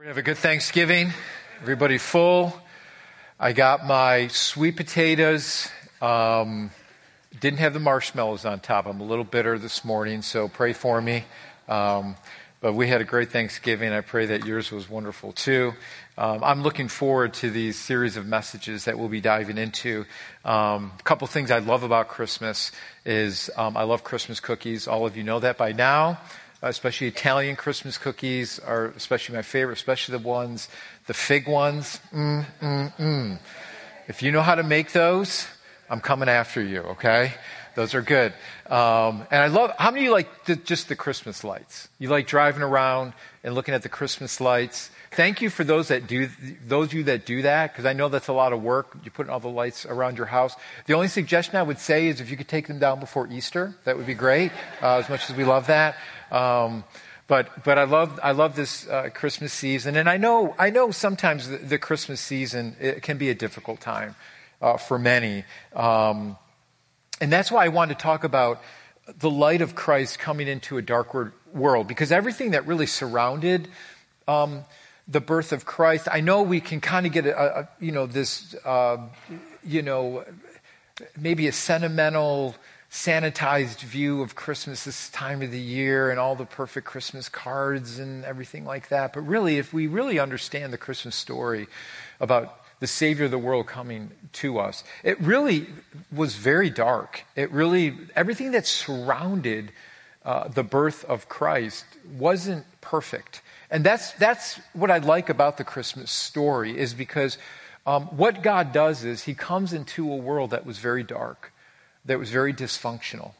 We're going to have a good Thanksgiving. Everybody full. I got my sweet potatoes. Um, didn't have the marshmallows on top. I'm a little bitter this morning, so pray for me. Um, but we had a great Thanksgiving. I pray that yours was wonderful too. Um, I'm looking forward to these series of messages that we'll be diving into. Um, a couple things I love about Christmas is um, I love Christmas cookies. All of you know that by now especially Italian Christmas cookies are especially my favorite, especially the ones, the fig ones. Mm, mm, mm. If you know how to make those, I'm coming after you, okay? Those are good. Um, and I love, how many of you like the, just the Christmas lights? You like driving around and looking at the Christmas lights? Thank you for those that do, those of you that do that, because I know that's a lot of work. You're putting all the lights around your house. The only suggestion I would say is if you could take them down before Easter, that would be great, uh, as much as we love that. Um, but but I love I love this uh, Christmas season, and I know I know sometimes the, the Christmas season it can be a difficult time uh, for many, um, and that's why I want to talk about the light of Christ coming into a dark world, because everything that really surrounded um, the birth of Christ, I know we can kind of get a, a you know this uh, you know maybe a sentimental sanitized view of Christmas this time of the year and all the perfect Christmas cards and everything like that. But really, if we really understand the Christmas story about the Savior of the world coming to us, it really was very dark. It really, everything that surrounded uh, the birth of Christ wasn't perfect. And that's, that's what I like about the Christmas story, is because um, what God does is He comes into a world that was very dark that was very dysfunctional.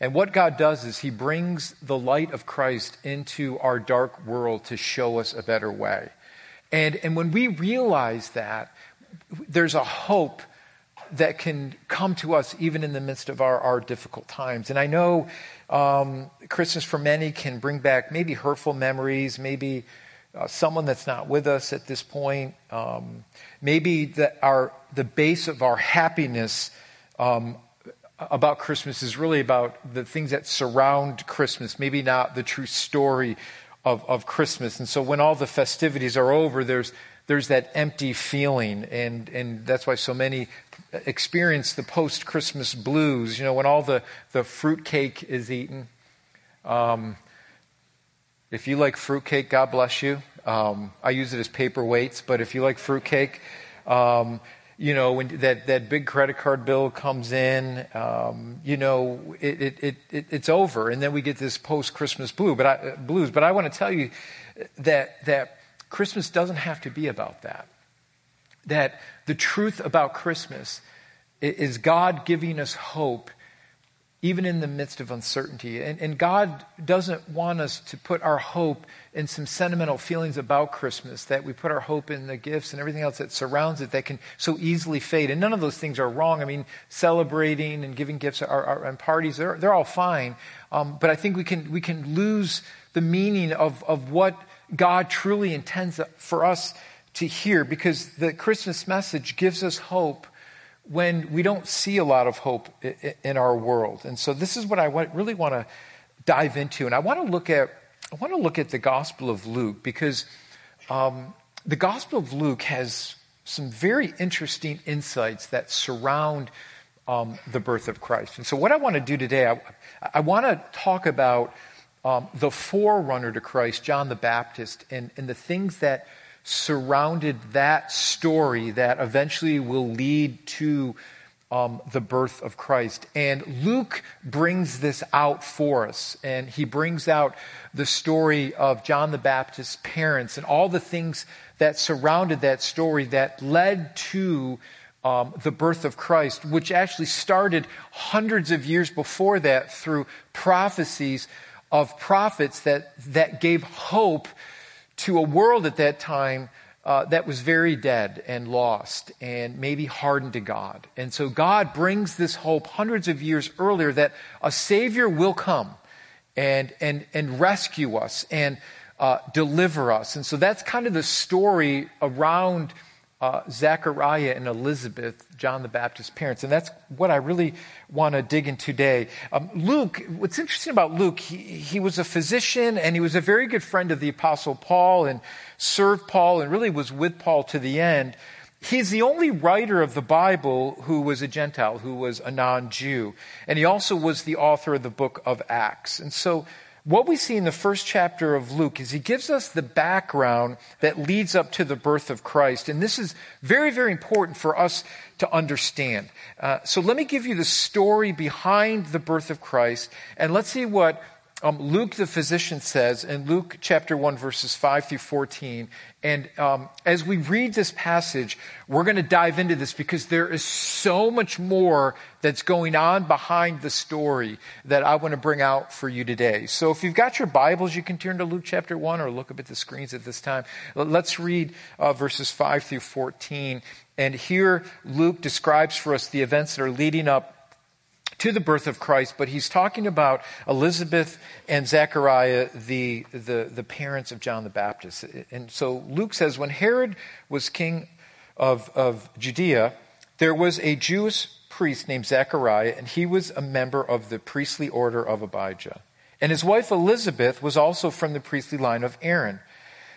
And what God does is He brings the light of Christ into our dark world to show us a better way. And, and when we realize that, there's a hope that can come to us even in the midst of our, our difficult times. And I know um, Christmas for many can bring back maybe hurtful memories, maybe uh, someone that's not with us at this point, um, maybe that our, the base of our happiness um, about Christmas is really about the things that surround Christmas, maybe not the true story of, of Christmas. And so when all the festivities are over, there's, there's that empty feeling. And, and that's why so many experience the post Christmas blues. You know, when all the, the fruitcake is eaten. Um, if you like fruitcake, God bless you. Um, I use it as paperweights, but if you like fruitcake, um, you know, when that, that big credit card bill comes in, um, you know, it, it, it, it's over. And then we get this post Christmas blue, but I, blues. But I want to tell you that, that Christmas doesn't have to be about that. That the truth about Christmas is God giving us hope even in the midst of uncertainty. And, and, God doesn't want us to put our hope in some sentimental feelings about Christmas, that we put our hope in the gifts and everything else that surrounds it that can so easily fade. And none of those things are wrong. I mean, celebrating and giving gifts are, are, and parties, they're, they're all fine. Um, but I think we can, we can lose the meaning of, of what God truly intends for us to hear because the Christmas message gives us hope when we don't see a lot of hope in our world. And so this is what I really want to dive into. And I want to look at, I want to look at the Gospel of Luke because um, the Gospel of Luke has some very interesting insights that surround um, the birth of Christ. And so what I want to do today, I, I want to talk about um, the forerunner to Christ, John the Baptist, and, and the things that surrounded that story that eventually will lead to um, the birth of Christ. And Luke brings this out for us. And he brings out the story of John the Baptist's parents and all the things that surrounded that story that led to um, the birth of Christ, which actually started hundreds of years before that through prophecies of prophets that, that gave hope to a world at that time uh, that was very dead and lost and maybe hardened to God. And so God brings this hope hundreds of years earlier that a Savior will come and, and, and rescue us and uh, deliver us. And so that's kind of the story around uh, Zechariah and Elizabeth, John the Baptist's parents. And that's what I really want to dig in today. Um, Luke, what's interesting about Luke, he, he was a physician and he was a very good friend of the Apostle Paul and served Paul and really was with Paul to the end. He's the only writer of the Bible who was a Gentile, who was a non Jew. And he also was the author of the book of Acts. And so what we see in the first chapter of Luke is he gives us the background that leads up to the birth of Christ. And this is very, very important for us to understand. Uh, so let me give you the story behind the birth of Christ, and let's see what um, Luke the physician says in Luke chapter 1, verses 5 through 14. And um, as we read this passage, we're going to dive into this because there is so much more that's going on behind the story that I want to bring out for you today. So if you've got your Bibles, you can turn to Luke chapter 1 or look up at the screens at this time. Let's read uh, verses 5 through 14. And here Luke describes for us the events that are leading up to the birth of Christ, but he's talking about Elizabeth and Zechariah, the, the, the parents of John the Baptist. And so Luke says, when Herod was king of, of Judea, there was a Jewish priest named Zechariah, and he was a member of the priestly order of Abijah. And his wife Elizabeth was also from the priestly line of Aaron.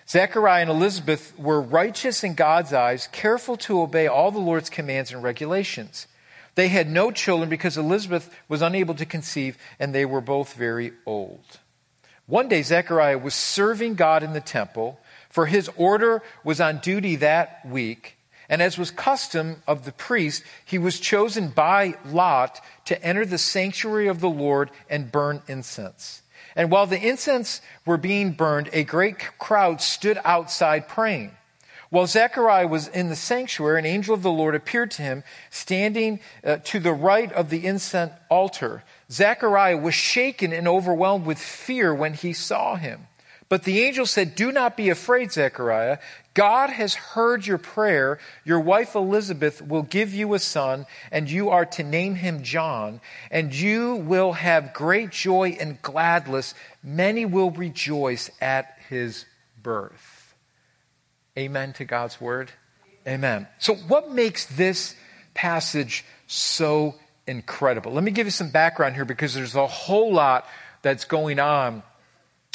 Zechariah and Elizabeth were righteous in God's eyes, careful to obey all the Lord's commands and regulations. They had no children because Elizabeth was unable to conceive, and they were both very old. One day, Zechariah was serving God in the temple, for his order was on duty that week. And as was custom of the priest, he was chosen by Lot to enter the sanctuary of the Lord and burn incense. And while the incense were being burned, a great crowd stood outside praying. While Zechariah was in the sanctuary, an angel of the Lord appeared to him, standing uh, to the right of the incense altar. Zechariah was shaken and overwhelmed with fear when he saw him. But the angel said, Do not be afraid, Zechariah. God has heard your prayer. Your wife Elizabeth will give you a son, and you are to name him John. And you will have great joy and gladness. Many will rejoice at his birth. Amen to God's word? Amen. So, what makes this passage so incredible? Let me give you some background here because there's a whole lot that's going on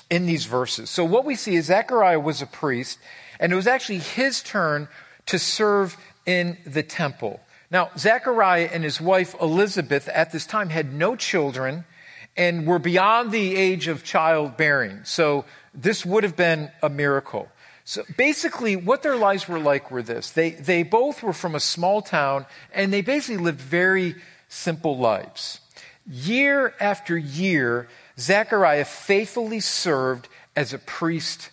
in these verses. So, what we see is Zechariah was a priest, and it was actually his turn to serve in the temple. Now, Zechariah and his wife Elizabeth at this time had no children and were beyond the age of childbearing. So, this would have been a miracle. So basically, what their lives were like were this. They, they both were from a small town, and they basically lived very simple lives. Year after year, Zechariah faithfully served as a priest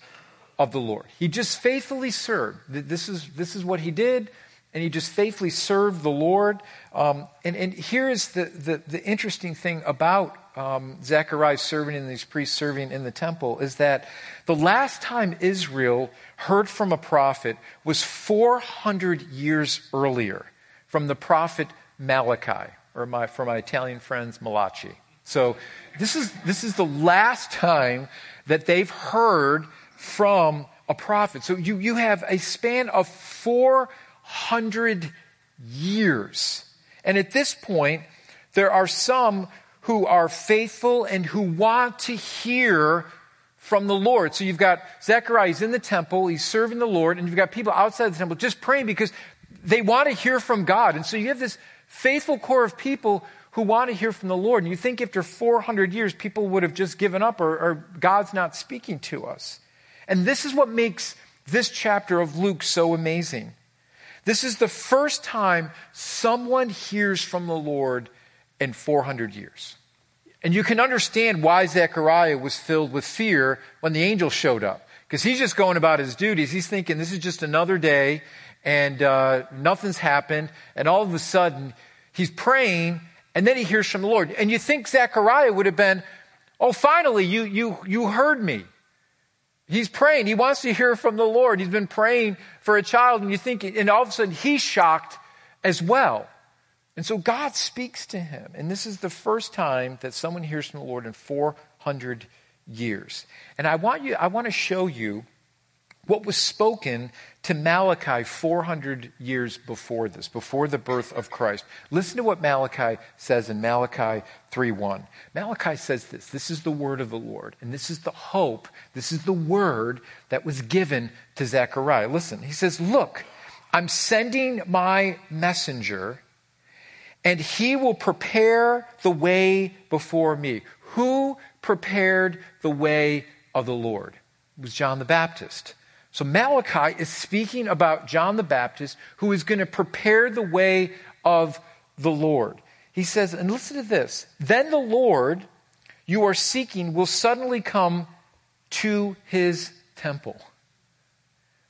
of the Lord. He just faithfully served. This is, this is what he did, and he just faithfully served the Lord. Um, and, and here is the, the, the interesting thing about um, Zechariah serving and these priests serving in the temple is that the last time Israel heard from a prophet was 400 years earlier from the prophet Malachi, or my, for my Italian friends, Malachi. So this is, this is the last time that they've heard from a prophet. So you, you have a span of 400 years. And at this point, there are some who are faithful and who want to hear from the Lord. So you've got Zechariah, he's in the temple, he's serving the Lord, and you've got people outside the temple just praying because they want to hear from God. And so you have this faithful core of people who want to hear from the Lord. And you think after 400 years, people would have just given up or, or God's not speaking to us. And this is what makes this chapter of Luke so amazing. This is the first time someone hears from the Lord in 400 years. And you can understand why Zechariah was filled with fear when the angel showed up. Because he's just going about his duties. He's thinking this is just another day and uh, nothing's happened. And all of a sudden, he's praying and then he hears from the Lord. And you think Zechariah would have been, oh, finally, you, you, you heard me. He's praying. He wants to hear from the Lord. He's been praying for a child, and you think, and all of a sudden he's shocked as well. And so God speaks to him. And this is the first time that someone hears from the Lord in 400 years. And I want you, I want to show you what was spoken to Malachi 400 years before this, before the birth of Christ. Listen to what Malachi says in Malachi 3:1. Malachi says this, this is the word of the Lord, and this is the hope, this is the word that was given to Zechariah. Listen, he says, "Look, I'm sending my messenger, and he will prepare the way before me." Who prepared the way of the Lord? It was John the Baptist. So Malachi is speaking about John the Baptist who is going to prepare the way of the Lord. He says, and listen to this then the Lord you are seeking will suddenly come to his temple.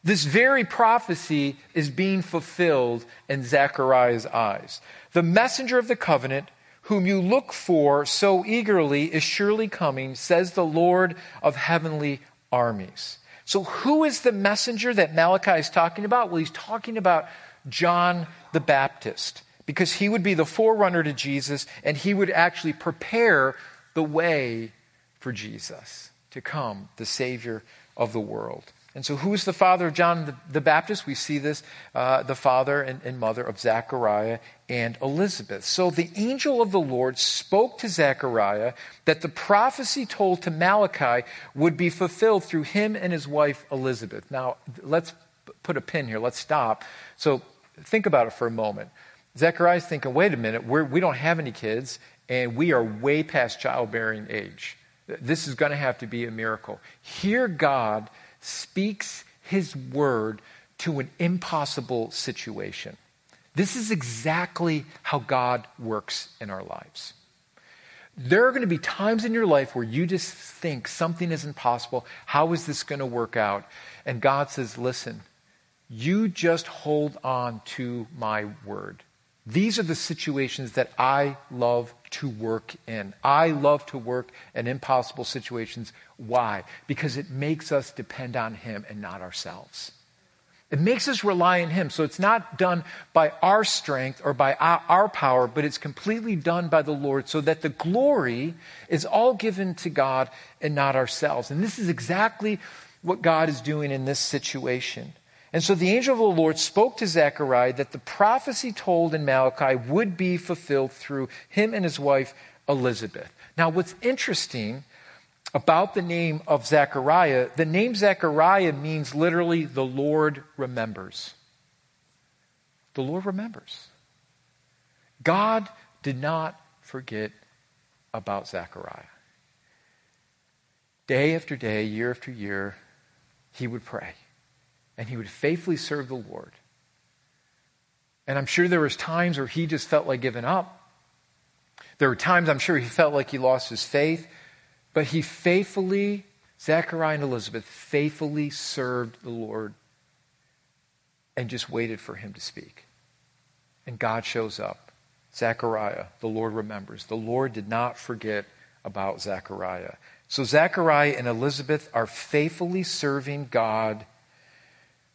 This very prophecy is being fulfilled in Zechariah's eyes. The messenger of the covenant, whom you look for so eagerly, is surely coming, says the Lord of heavenly armies. So, who is the messenger that Malachi is talking about? Well, he's talking about John the Baptist because he would be the forerunner to Jesus and he would actually prepare the way for Jesus to come, the Savior of the world. And so, who is the father of John the, the Baptist? We see this uh, the father and, and, mother of Zechariah and Elizabeth. So, the angel of the Lord spoke to Zechariah that the prophecy told to Malachi would be fulfilled through him and his wife Elizabeth. Now, let's put a pin here. Let's stop. So, think about it for a moment. Zechariah's thinking, wait a minute, we're, we do not have any kids, and we are way past childbearing age. This is going to have to be a miracle. Hear God speaks his word to an impossible situation. This is exactly how God works in our lives. There are going to be times in your life where you just think something is impossible. How is this going to work out? And God says, Listen, you just hold on to my word. These are the situations that I love to work in. I love to work in impossible situations. Why? Because it makes us depend on Him and not ourselves. It makes us rely on Him. So it's not done by our strength or by our, power, but it's completely done by the Lord so that the glory is all given to God and not ourselves. And this is exactly what God is doing in this situation. And so the angel of the Lord spoke to Zechariah that the prophecy told in Malachi would be fulfilled through him and his wife Elizabeth. Now, what's interesting about the name of Zechariah, the name Zechariah means literally the Lord remembers. The Lord remembers. God did not forget about Zechariah. Day after day, year after year, he would pray and he would faithfully serve the Lord. And I'm sure there was times where he just felt like giving up. There were times I'm sure he felt like he lost his faith, but he faithfully, Zechariah and Elizabeth faithfully served the Lord and just waited for him to speak. And God shows up. Zechariah, the Lord remembers. The Lord did not forget about Zechariah. So Zechariah and Elizabeth are faithfully serving God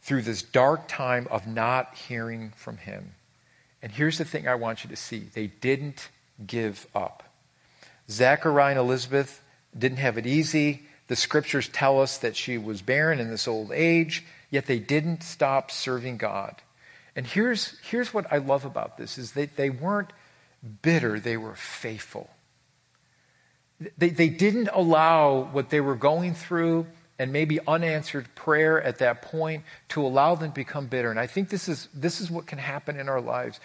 through this dark time of not hearing from him. And here's the thing I want you to see they didn't give up. Zechariah and Elizabeth didn't have it easy. The scriptures tell us that she was barren in this old age, yet they didn't stop serving God. And here's, here's what I love about this is that they weren't bitter, they were faithful. They, they didn't allow what they were going through and maybe unanswered prayer at that point to allow them to become bitter. And I think this is, this is what can happen in our lives.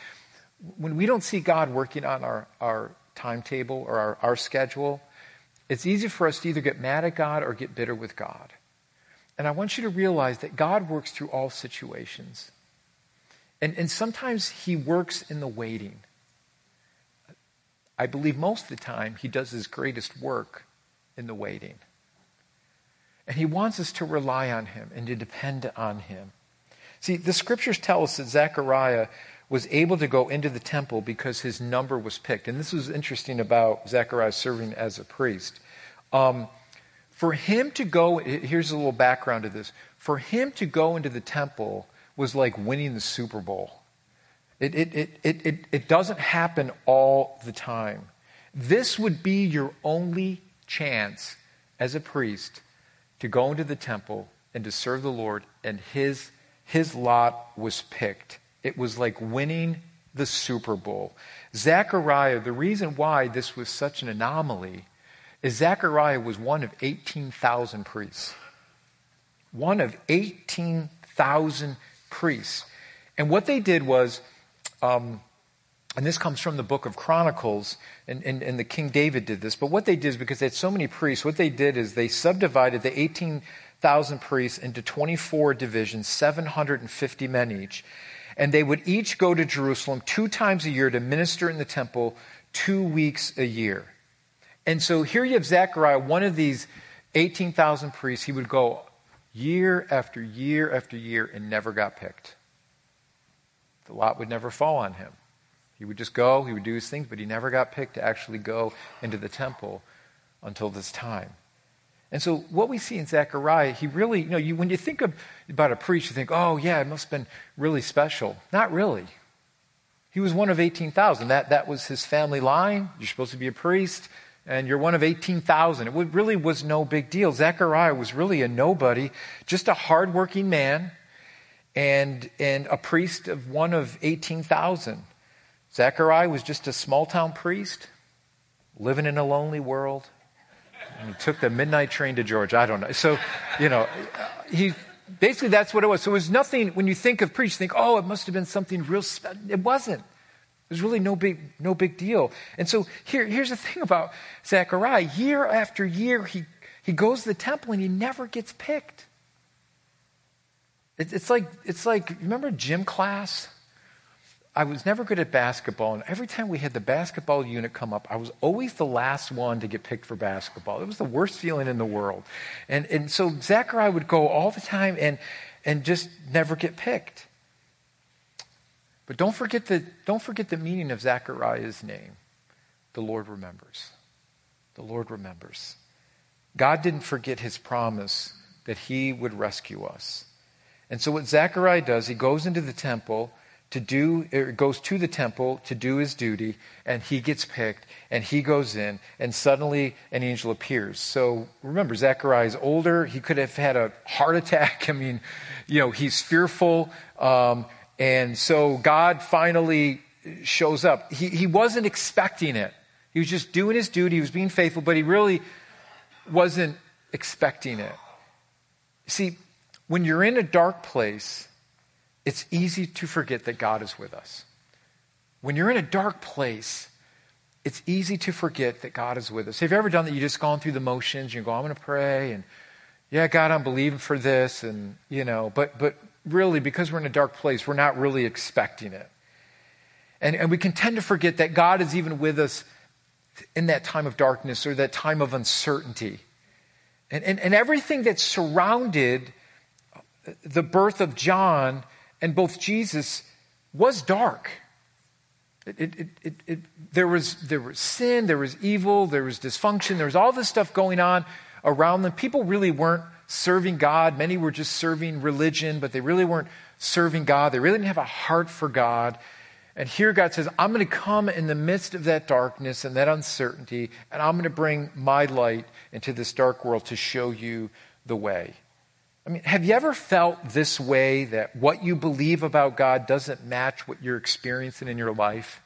When we don't see God working on our, our timetable or our, our schedule, it's easy for us to either get mad at God or get bitter with God. And I want you to realize that God works through all situations. And, and sometimes He works in the waiting. I believe most of the time He does His greatest work in the waiting. And he wants us to rely on him and to depend on him. See, the scriptures tell us that Zechariah was able to go into the temple because his number was picked. And this was interesting about Zechariah serving as a priest. Um, for him to go, here's a little background to this. For him to go into the temple was like winning the Super Bowl. It, it, it, it, it, it doesn't happen all the time. This would be your only chance as a priest to go into the temple and to serve the Lord, and his, his lot was picked. It was like winning the Super Bowl. Zechariah, the reason why this was such an anomaly is Zechariah was one of 18,000 priests. One of 18,000 priests. And what they did was, um, and this comes from the book of Chronicles, and, and, and, the King David did this, but what they did is because they had so many priests, what they did is they subdivided the 18,000 priests into 24 divisions, 750 men each. And they would each go to Jerusalem two times a year to minister in the temple two weeks a year. And so here you have Zechariah, one of these 18,000 priests. He would go year after year after year and never got picked. The lot would never fall on him. He would just go, he would do his things, but he never got picked to actually go into the temple until this time. And so, what we see in Zechariah, he really, you know, you, when you think of, about a priest, you think, oh, yeah, it must have been really special. Not really. He was one of 18,000. That, that was his family line. You're supposed to be a priest, and you're one of 18,000. It really was no big deal. Zechariah was really a nobody, just a hardworking man, and, and a priest of one of 18,000. Zechariah was just a small town priest, living in a lonely world and he took the midnight train to Georgia. I don't know. So, you know, he basically that's what it was. So it was nothing. When you think of preach, think, oh, it must have been something real. It wasn't. It was really no big, no big deal. And so here, here's the thing about Zechariah. Year after year, he, he goes to the temple and he never gets picked. It, it's like, it's like, remember gym class? I was never good at basketball, and every time we had the basketball unit come up, I was always the last one to get picked for basketball. It was the worst feeling in the world. And, and so Zechariah would go all the time and, and just never get picked. But don't forget, the, don't forget the meaning of Zechariah's name. The Lord remembers. The Lord remembers. God didn't forget his promise that he would rescue us. And so what Zechariah does, he goes into the temple to do, er, goes to the temple to do his duty, and he gets picked, and he goes in, and suddenly an angel appears. So remember, Zechariah is older. He could have had a heart attack. I mean, you know, he's fearful. Um, and so God finally shows up. He, he wasn't expecting it. He was just doing his duty. He was being faithful, but he really wasn't expecting it. See, when you're in a dark place, it's easy to forget that God is with us. When you're in a dark place, it's easy to forget that God is with us. Have you ever done that? You just gone through the motions, you go, I'm going to pray, and yeah, God, I'm believing for this, and you know, but but really, because we're in a dark place, we're not really expecting it. And, and we can tend to forget that God is even with us in that time of darkness or that time of uncertainty. And, and, and everything that surrounded the birth of John and both Jesus was dark. It, it, it, there, was, there was sin, there was evil, there was dysfunction, there was all this stuff going on around them. People really weren't serving God. Many were just serving religion, but they really weren't serving God. They really didn't have a heart for God. And here God says, I'm going to come in the midst of that darkness and that uncertainty, and I'm going to bring my light into this dark world to show you the way. I mean, have you ever felt this way that what you believe about God doesn't match what you're experiencing in your life?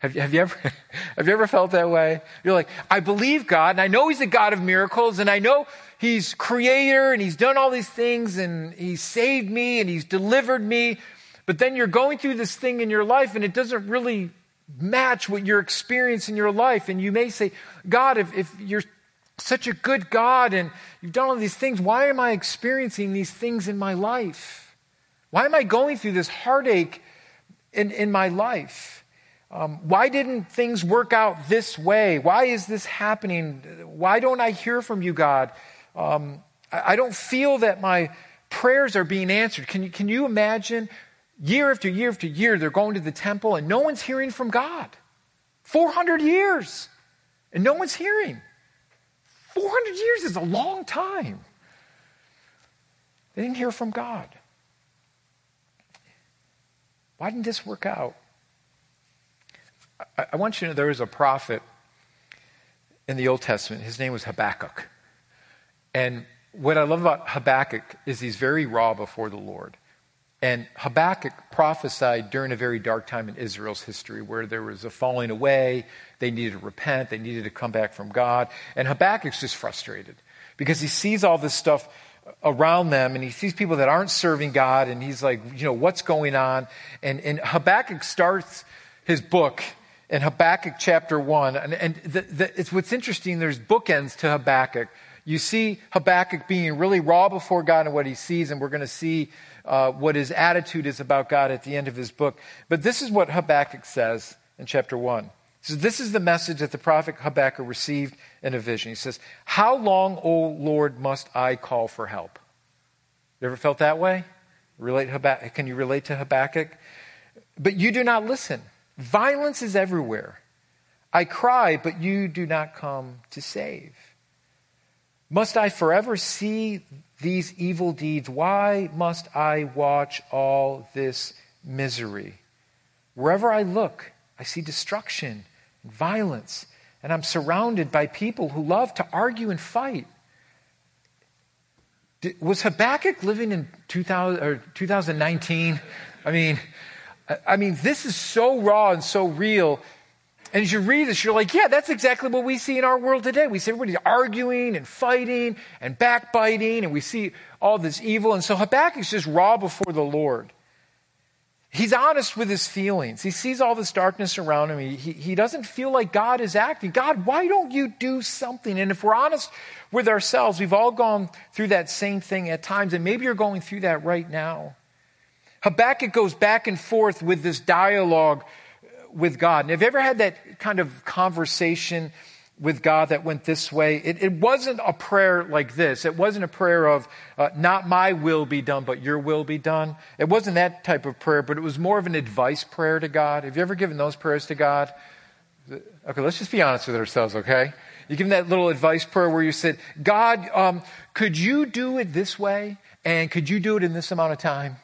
Have you, have you ever have you ever felt that way? You're like, I believe God, and I know He's a God of miracles, and I know He's creator, and He's done all these things, and He's saved me, and He's delivered me. But then you're going through this thing in your life, and it doesn't really match what you're experiencing in your life. And you may say, God, if, if you're such a good God and you've done all these things. Why am I experiencing these things in my life? Why am I going through this heartache in, in my life? Um, why didn't things work out this way? Why is this happening? Why don't I hear from you, God? Um, I, I don't feel that my prayers are being answered. Can you, can you imagine year after year after year they're going to the temple and no one's hearing from God? 400 years and no one's hearing. 400 years is a long time. They didn't hear from God. Why didn't this work out? I, I want you to know there was a prophet in the Old Testament. His name was Habakkuk. And what I love about Habakkuk is he's very raw before the Lord. And Habakkuk prophesied during a very dark time in Israel's history where there was a falling away. They needed to repent. They needed to come back from God. And Habakkuk's just frustrated because he sees all this stuff around them and he sees people that aren't serving God and he's like, you know, what's going on? And, and Habakkuk starts his book in Habakkuk chapter 1. And, and the, the, it's what's interesting, there's bookends to Habakkuk. You see Habakkuk being really raw before God and what he sees, and we're going to see uh, what his attitude is about God at the end of his book. But this is what Habakkuk says in chapter 1. He says, This is the message that the prophet Habakkuk received in a vision. He says, How long, O Lord, must I call for help? You ever felt that way? Relate Habakkuk, can you relate to Habakkuk? But you do not listen. Violence is everywhere. I cry, but you do not come to save. Must I forever see these evil deeds? Why must I watch all this misery? Wherever I look, I see destruction and violence, and I'm surrounded by people who love to argue and fight. Was Habakkuk living in 2000, or 2019? I mean, I mean, this is so raw and so real and as you read this, you're like, yeah, that's exactly what we see in our world today. We see everybody arguing and fighting and backbiting, and we see all this evil. And so Habakkuk's just raw before the Lord. He's honest with his feelings. He sees all this darkness around him. He, he, he, doesn't feel like God is acting. God, why don't you do something? And if we're honest with ourselves, we've all gone through that same thing at times, and maybe you're going through that right now. Habakkuk goes back and forth with this dialogue with God. And have you ever had that kind of conversation with God that went this way? It, it wasn't a prayer like this. It wasn't a prayer of, uh, not my will be done, but your will be done. It wasn't that type of prayer, but it was more of an advice prayer to God. Have you ever given those prayers to God? Okay, let's just be honest with ourselves, okay? You give them that little advice prayer where you said, God, um, could you do it this way? And could you do it in this amount of time?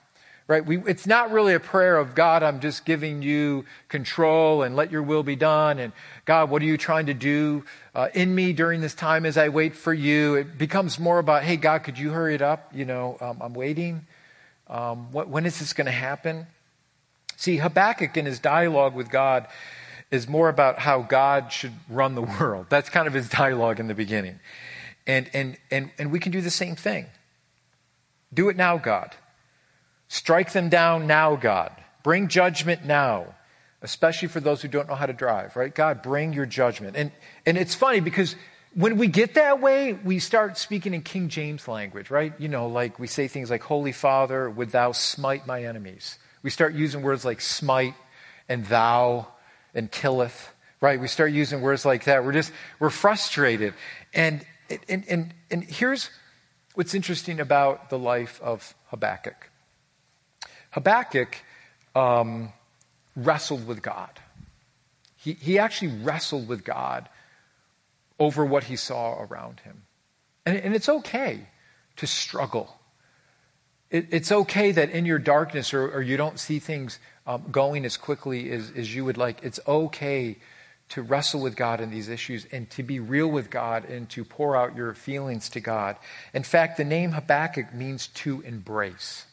Right? We, it's not really a prayer of God, I'm just giving you control and let your will be done. And God, what are you trying to do uh, in me during this time as I wait for you? It becomes more about, hey, God, could you hurry it up? You know, um, I'm waiting. Um, what, when is this going to happen? See, Habakkuk in his dialogue with God is more about how God should run the world. That's kind of his dialogue in the beginning. And, and, and, and we can do the same thing. Do it now, God. Strike them down now, God. Bring judgment now, especially for those who don't know how to drive, right? God, bring your judgment. And, and it's funny because when we get that way, we start speaking in King James language, right? You know, like we say things like, Holy Father, would thou smite my enemies? We start using words like smite and thou and killeth, right? We start using words like that. We're just, we're frustrated. And, and, and, and here's what's interesting about the life of Habakkuk. Habakkuk um, wrestled with God. He, he actually wrestled with God over what he saw around him. And, and it's okay to struggle. It, it's okay that in your darkness or, or you don't see things um, going as quickly as, as you would like. It's okay to wrestle with God in these issues and to be real with God and to pour out your feelings to God. In fact, the name Habakkuk means to embrace.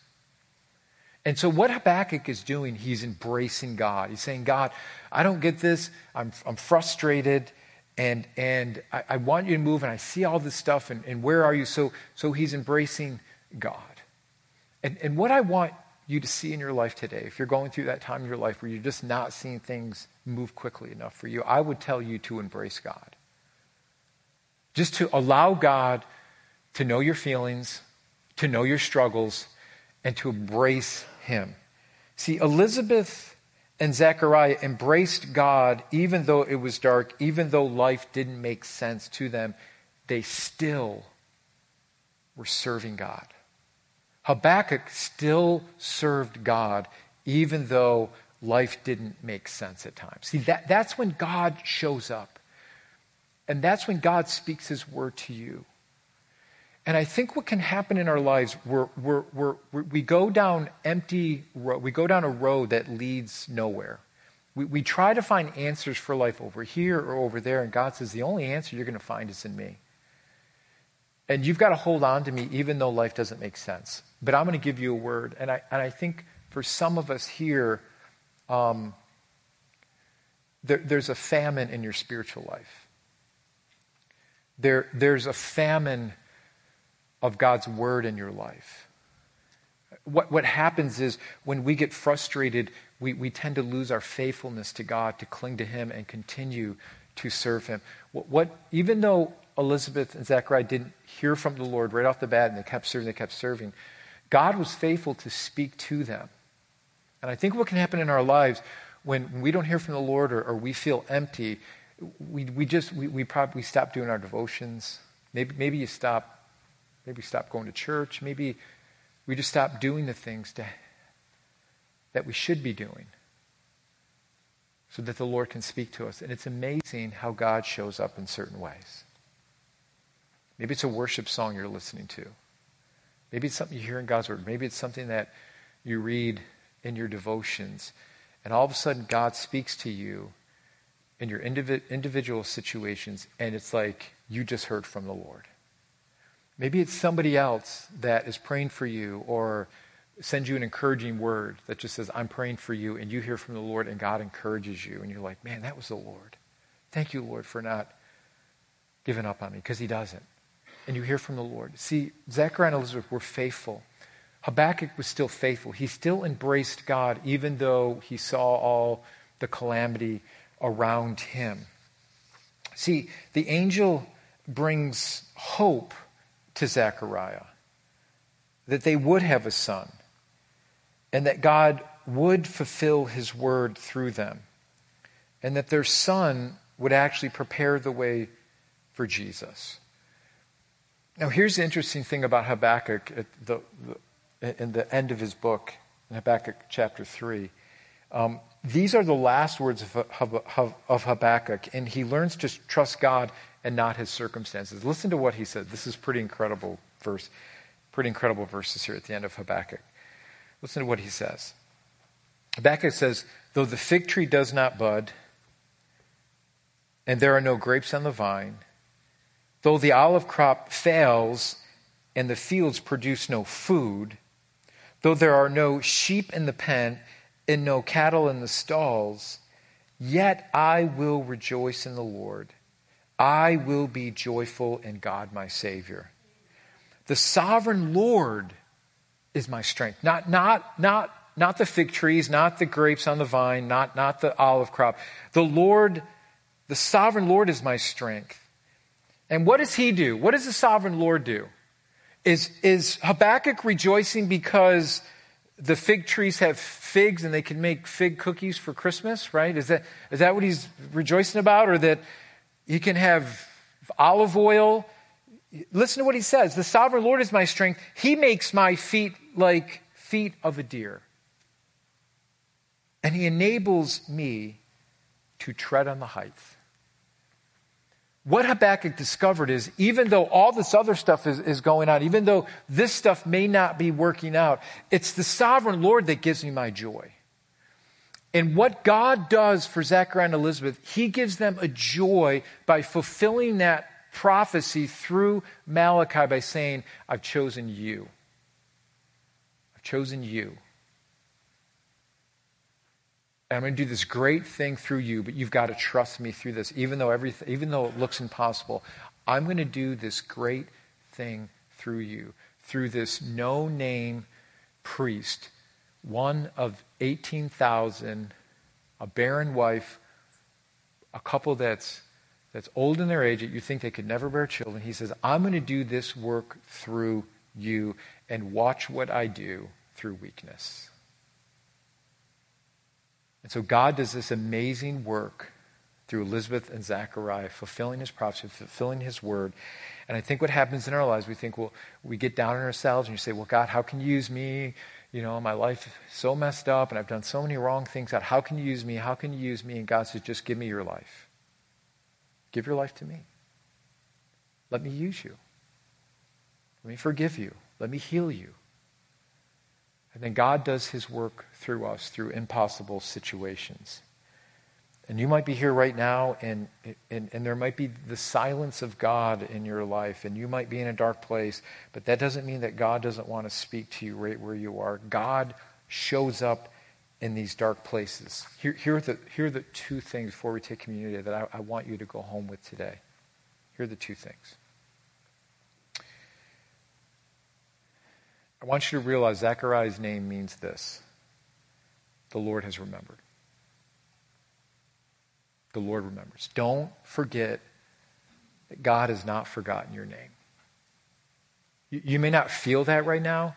And so, what Habakkuk is doing, he's embracing God. He's saying, God, I don't get this. I'm, I'm frustrated, and, and I, I, want you to move, and I see all this stuff, and, and where are you? So, so, he's embracing God. And, and what I want you to see in your life today, if you're going through that time in your life where you're just not seeing things move quickly enough for you, I would tell you to embrace God. Just to allow God to know your feelings, to know your struggles, and to embrace him. See, Elizabeth and Zechariah embraced God even though it was dark, even though life didn't make sense to them. They still were serving God. Habakkuk still served God even though life didn't make sense at times. See, that, that's when God shows up. And that's when God speaks his word to you. And I think what can happen in our lives, we're, we're, we're, we go down empty, we go down a road that leads nowhere. We, we try to find answers for life over here or over there, and God says, the only answer you're going to find is in me. And you've got to hold on to me even though life doesn't make sense. But I'm going to give you a word. And I, and I think for some of us here, um, there, there's a famine in your spiritual life. There, there's a famine of God's word in your life. What, what happens is when we get frustrated, we, we tend to lose our faithfulness to God, to cling to Him, and continue to serve Him. What, what, even though Elizabeth and Zechariah didn't hear from the Lord right off the bat and they kept serving, they kept serving, God was faithful to speak to them. And I think what can happen in our lives when we don't hear from the Lord or, or we feel empty, we, we just, we, we probably stop doing our devotions. Maybe, maybe you stop, maybe stop going to church. Maybe we just stop doing the things to, that we should be doing so that the Lord can speak to us. And it's amazing how God shows up in certain ways. Maybe it's a worship song you're listening to. Maybe it's something you hear in God's Word. Maybe it's something that you read in your devotions. And all of a sudden, God speaks to you in your individual situations, and it's like you just heard from the Lord. Maybe it's somebody else that is praying for you or sends you an encouraging word that just says, I'm praying for you, and you hear from the Lord, and God encourages you, and you're like, man, that was the Lord. Thank you, Lord, for not giving up on me, because He doesn't. And you hear from the Lord. See, Zechariah and Elizabeth were faithful. Habakkuk was still faithful. He still embraced God, even though he saw all the calamity around him. See, the angel brings hope to Zechariah that they would have a son and that God would fulfill his word through them and that their son would actually prepare the way for Jesus. Now, here's the interesting thing about Habakkuk at the, the, in the end of his book, in Habakkuk chapter 3. Um, these are the last words of, Habakkuk, and he learns to trust God and not his circumstances. Listen to what he said. This is pretty incredible verse, pretty incredible verses here at the end of Habakkuk. Listen to what he says. Habakkuk says, Though the fig tree does not bud, and there are no grapes on the vine, though the olive crop fails and the fields produce no food, though there are no sheep in the pen and no cattle in the stalls, yet I will rejoice in the Lord. I will be joyful in God my Savior. The sovereign Lord is my strength. Not, not, not, not the fig trees, not the grapes on the vine, not, not the olive crop. The Lord, the sovereign Lord is my strength. And what does he do? What does the sovereign Lord do? Is, is Habakkuk rejoicing because the fig trees have figs and they can make fig cookies for Christmas, right? Is that, is that what he's rejoicing about? Or that he can have olive oil? Listen to what he says The sovereign Lord is my strength. He makes my feet like feet of a deer. And he enables me to tread on the heights. What Habakkuk discovered is even though all this other stuff is, is going on, even though this stuff may not be working out, it's the sovereign Lord that gives me my joy. And what God does for Zechariah and Elizabeth, He gives them a joy by fulfilling that prophecy through Malachi by saying, I've chosen you. I've chosen you. And I'm going to do this great thing through you, but you've got to trust me through this, even though, everything, even though it looks impossible. I'm going to do this great thing through you, through this no name priest, one of 18,000, a barren wife, a couple that's, that's old in their age that you think they could never bear children. He says, I'm going to do this work through you and watch what I do through weakness. And so God does this amazing work through Elizabeth and Zechariah, fulfilling his prophecy, fulfilling his word. And I think what happens in our lives, we think, well, we get down on ourselves and you say, well, God, how can you use me? You know, my life is so messed up and I've done so many wrong things. God, how can you use me? How can you use me? And God says, just give me your life. Give your life to me. Let me use you. Let me forgive you. Let me heal you. And then God does his work through us through impossible situations. And you might be here right now, and, and, and there might be the silence of God in your life, and you might be in a dark place, but that doesn't mean that God doesn't want to speak to you right where you are. God shows up in these dark places. Here, here, are, the, here are the two things before we take communion that I, I want you to go home with today. Here are the two things. I want you to realize Zechariah's name means this the Lord has remembered the Lord remembers. Don't forget that God has not forgotten your name. You, you may not feel that right now,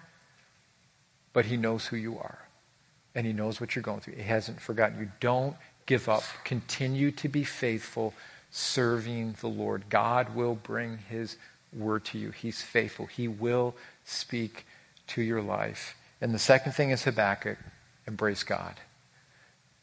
but He knows who you are. And He knows what you're going through. He hasn't forgotten you. Don't give up. Continue to be faithful, serving the Lord. God will bring His word to you. He's faithful. He will speak to your life. And the second thing is Habakkuk embrace God.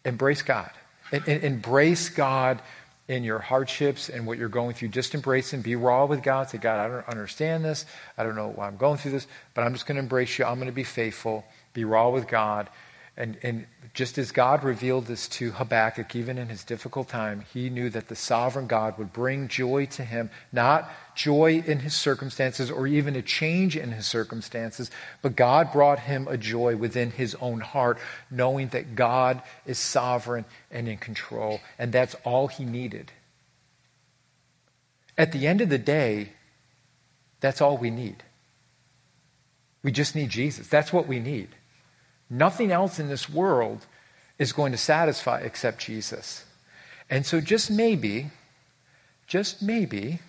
Embrace God. And, and embrace God in your hardships and what you're going through. Just embrace and be raw with God. Say, God, I don't understand this. I don't know why I'm going through this, but I'm just going to embrace you. I'm going to be faithful. Be raw with God. And, and just as God revealed this to Habakkuk, even in his difficult time, he knew that the sovereign God would bring joy to him, not joy in his circumstances or even a change in his circumstances, but God brought him a joy within his own heart, knowing that God is sovereign and in control. And that's all he needed. At the end of the day, that's all we need. We just need Jesus. That's what we need. Nothing else in this world is going to satisfy except Jesus. And so, just maybe, just maybe,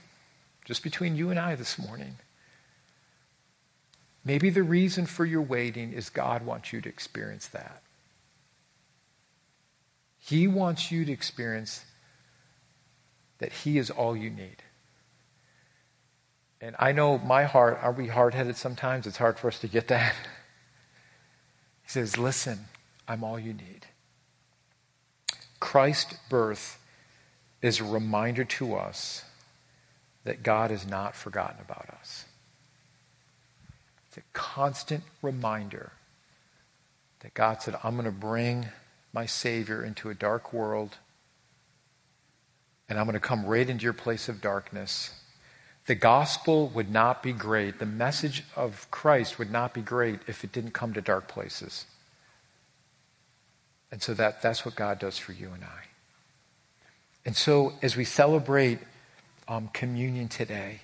just between you and I this morning, maybe the reason for your waiting is God wants you to experience that. He wants you to experience that He is all you need. And I know my heart, are we hard headed sometimes? It's hard for us to get that. He says, Listen, I'm all you need. Christ's birth is a reminder to us that God has not forgotten about us. It's a constant reminder that God said, I'm going to bring my Savior into a dark world, and I'm going to come right into your place of darkness. The gospel would not be great, the message of Christ would not be great if it didn't come to dark places. And so that, that's what God does for you and I. And so as we celebrate um, communion today,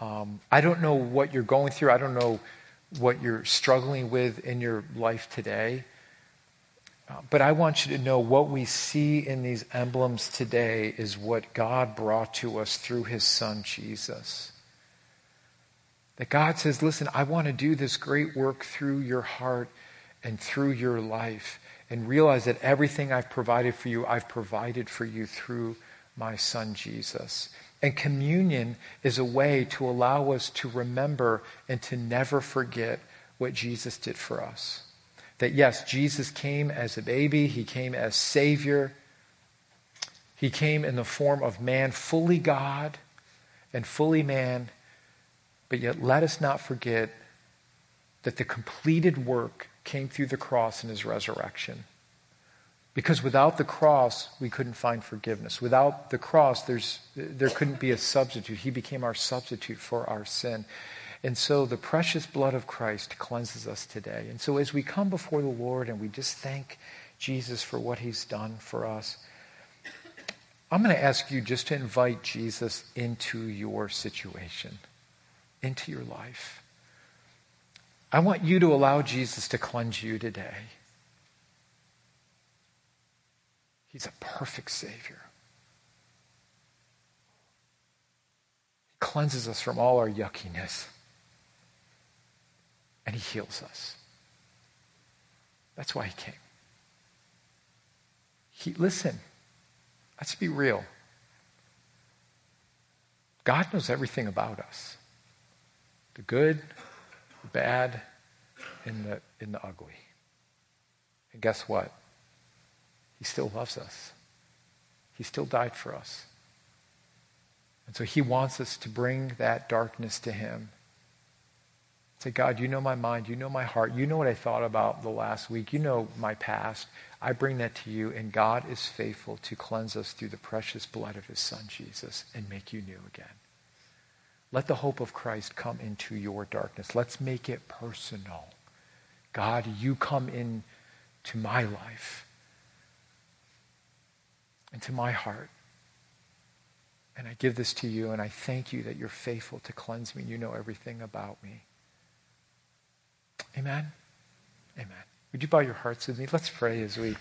um, I don't know what you're going through. I don't know what you're struggling with in your life today. But I want you to know what we see in these emblems today is what God brought to us through his son, Jesus. That God says, listen, I want to do this great work through your heart and through your life. And realize that everything I've provided for you, I've provided for you through my son, Jesus. And communion is a way to allow us to remember and to never forget what Jesus did for us. That yes, Jesus came as a baby, he came as Savior, he came in the form of man, fully God and fully man. But yet, let us not forget that the completed work came through the cross and his resurrection. Because without the cross, we couldn't find forgiveness. Without the cross, there's, there couldn't be a substitute. He became our substitute for our sin. And so the precious blood of Christ cleanses us today. And so as we come before the Lord and we just thank Jesus for what he's done for us, I'm going to ask you just to invite Jesus into your situation, into your life. I want you to allow Jesus to cleanse you today. He's a perfect Savior. He cleanses us from all our yuckiness and he heals us. That's why he came. He, listen, let's be real. God knows everything about us the good, the bad, and the, and the ugly. And guess what? He still loves us. He still died for us. And so he wants us to bring that darkness to him Say, God, you know my mind. You know my heart. You know what I thought about the last week. You know my past. I bring that to you, and God is faithful to cleanse us through the precious blood of his Son, Jesus, and make you new again. Let the hope of Christ come into your darkness. Let's make it personal. God, you come in to my life and to my heart. And I give this to you, and I thank you that you're faithful to cleanse me. You know everything about me. Amen? Amen. Would you bow your hearts with me? Let's pray as we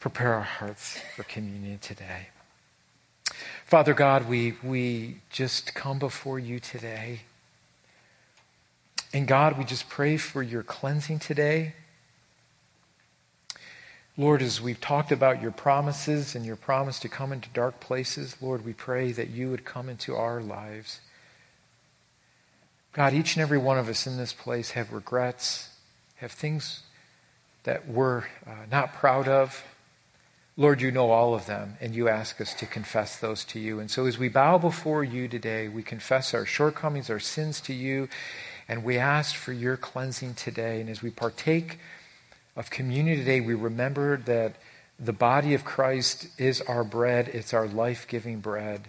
prepare our hearts for communion today. Father God, we, we just come before you today. And God, we just pray for your cleansing today. Lord, as we've talked about your promises and your promise to come into dark places, Lord, we pray that you would come into our lives. God, each and every one of us in this place have regrets, have things that we're uh, not proud of. Lord, you know all of them, and you ask us to confess those to you. And so as we bow before you today, we confess our shortcomings, our sins to you, and we ask for your cleansing today. And as we partake of communion today, we remember that the body of Christ is our bread, it's our life giving bread.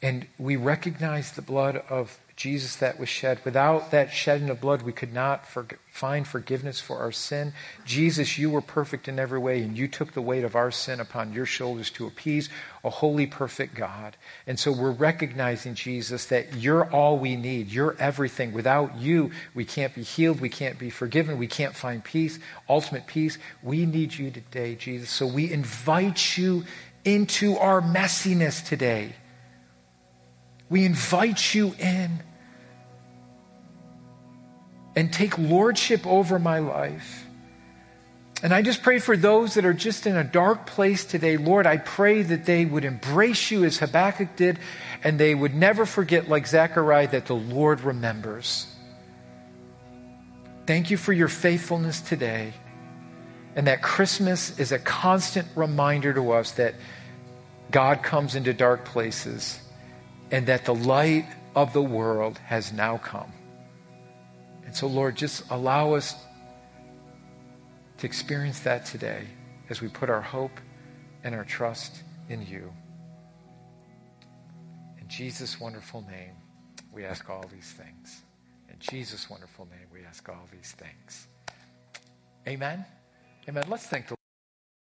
And we recognize the blood of Jesus that was shed. Without that shedding of blood, we could not for, find forgiveness for our sin. Jesus, you were perfect in every way, and you took the weight of our sin upon your shoulders to appease a holy, perfect God. And so we're recognizing, Jesus, that you're all we need. You're everything. Without you, we can't be healed. We can't be forgiven. We can't find peace, ultimate peace. We need you today, Jesus. So we invite you into our messiness today. We invite you in and take lordship over my life. And I just pray for those that are just in a dark place today. Lord, I pray that they would embrace you as Habakkuk did, and they would never forget, like Zechariah, that the Lord remembers. Thank you for your faithfulness today. And that Christmas is a constant reminder to us that God comes into dark places and that the light of the world has now come. And so, Lord, just allow us to experience that today as we put our hope and our trust in you. In Jesus' wonderful name, we ask all these things. In Jesus' wonderful name, we ask all these things. Amen. Amen. Let's thank the